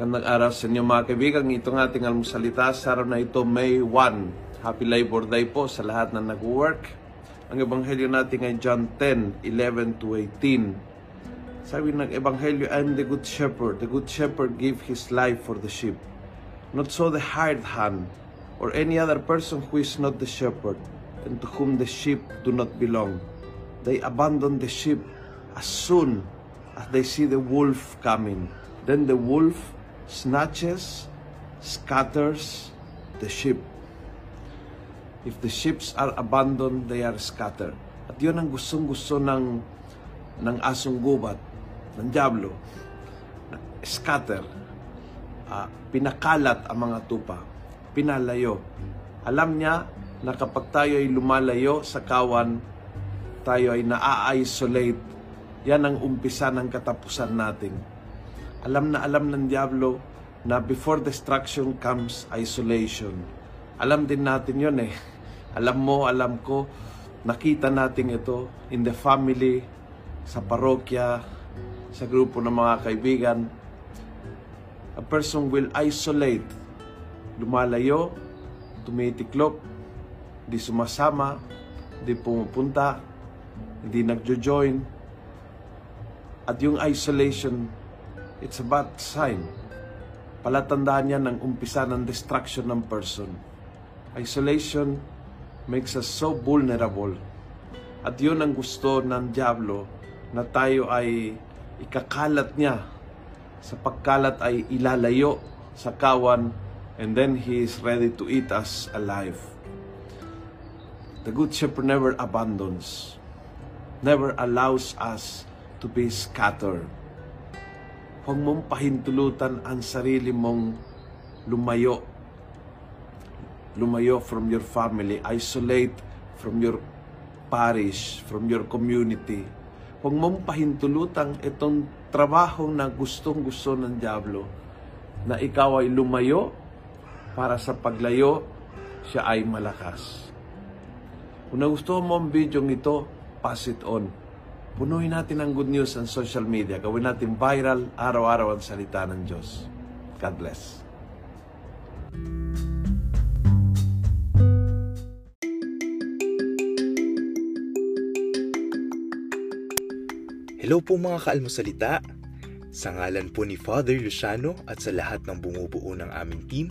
Magandang araw sa inyo mga kaibigan. Ito ng ating almusalita sa araw na ito, May 1. Happy Labor Day po sa lahat na nag-work. Ang ebanghelyo natin ay John 10, 11 to 18. Sabi ng ebanghelyo, I am the good shepherd. The good shepherd gave his life for the sheep. Not so the hired hand, or any other person who is not the shepherd, and to whom the sheep do not belong. They abandon the sheep as soon as they see the wolf coming. Then the wolf snatches, scatters the sheep. If the sheep are abandoned, they are scattered. At yun ang gustong-gusto ng, ng asong gubat, ng diablo. Scatter. Uh, pinakalat ang mga tupa. Pinalayo. Alam niya na kapag tayo ay lumalayo sa kawan, tayo ay na-isolate. Yan ang umpisa ng katapusan natin alam na alam ng Diablo na before destruction comes isolation. Alam din natin yon eh. Alam mo, alam ko, nakita natin ito in the family, sa parokya, sa grupo ng mga kaibigan. A person will isolate, lumalayo, tumitiklop, di sumasama, di pumupunta, hindi nagjo-join. At yung isolation It's a bad sign. Palatandaan yan ng umpisa ng destruction ng person. Isolation makes us so vulnerable. At yun ang gusto ng Diablo na tayo ay ikakalat niya. Sa pagkalat ay ilalayo sa kawan and then He is ready to eat us alive. The Good Shepherd never abandons, never allows us to be scattered Huwag mong pahintulutan ang sarili mong lumayo. Lumayo from your family. Isolate from your parish, from your community. Huwag mong pahintulutan itong trabaho na gustong-gusto ng Diablo na ikaw ay lumayo para sa paglayo, siya ay malakas. Kung nagustuhan mo ang video ito, pass it on. Punuin natin ang good news sa social media. Gawin natin viral araw-araw ang salita ng Diyos. God bless. Hello po mga kaalmosalita. Sa ngalan po ni Father Luciano at sa lahat ng bumubuo ng aming team,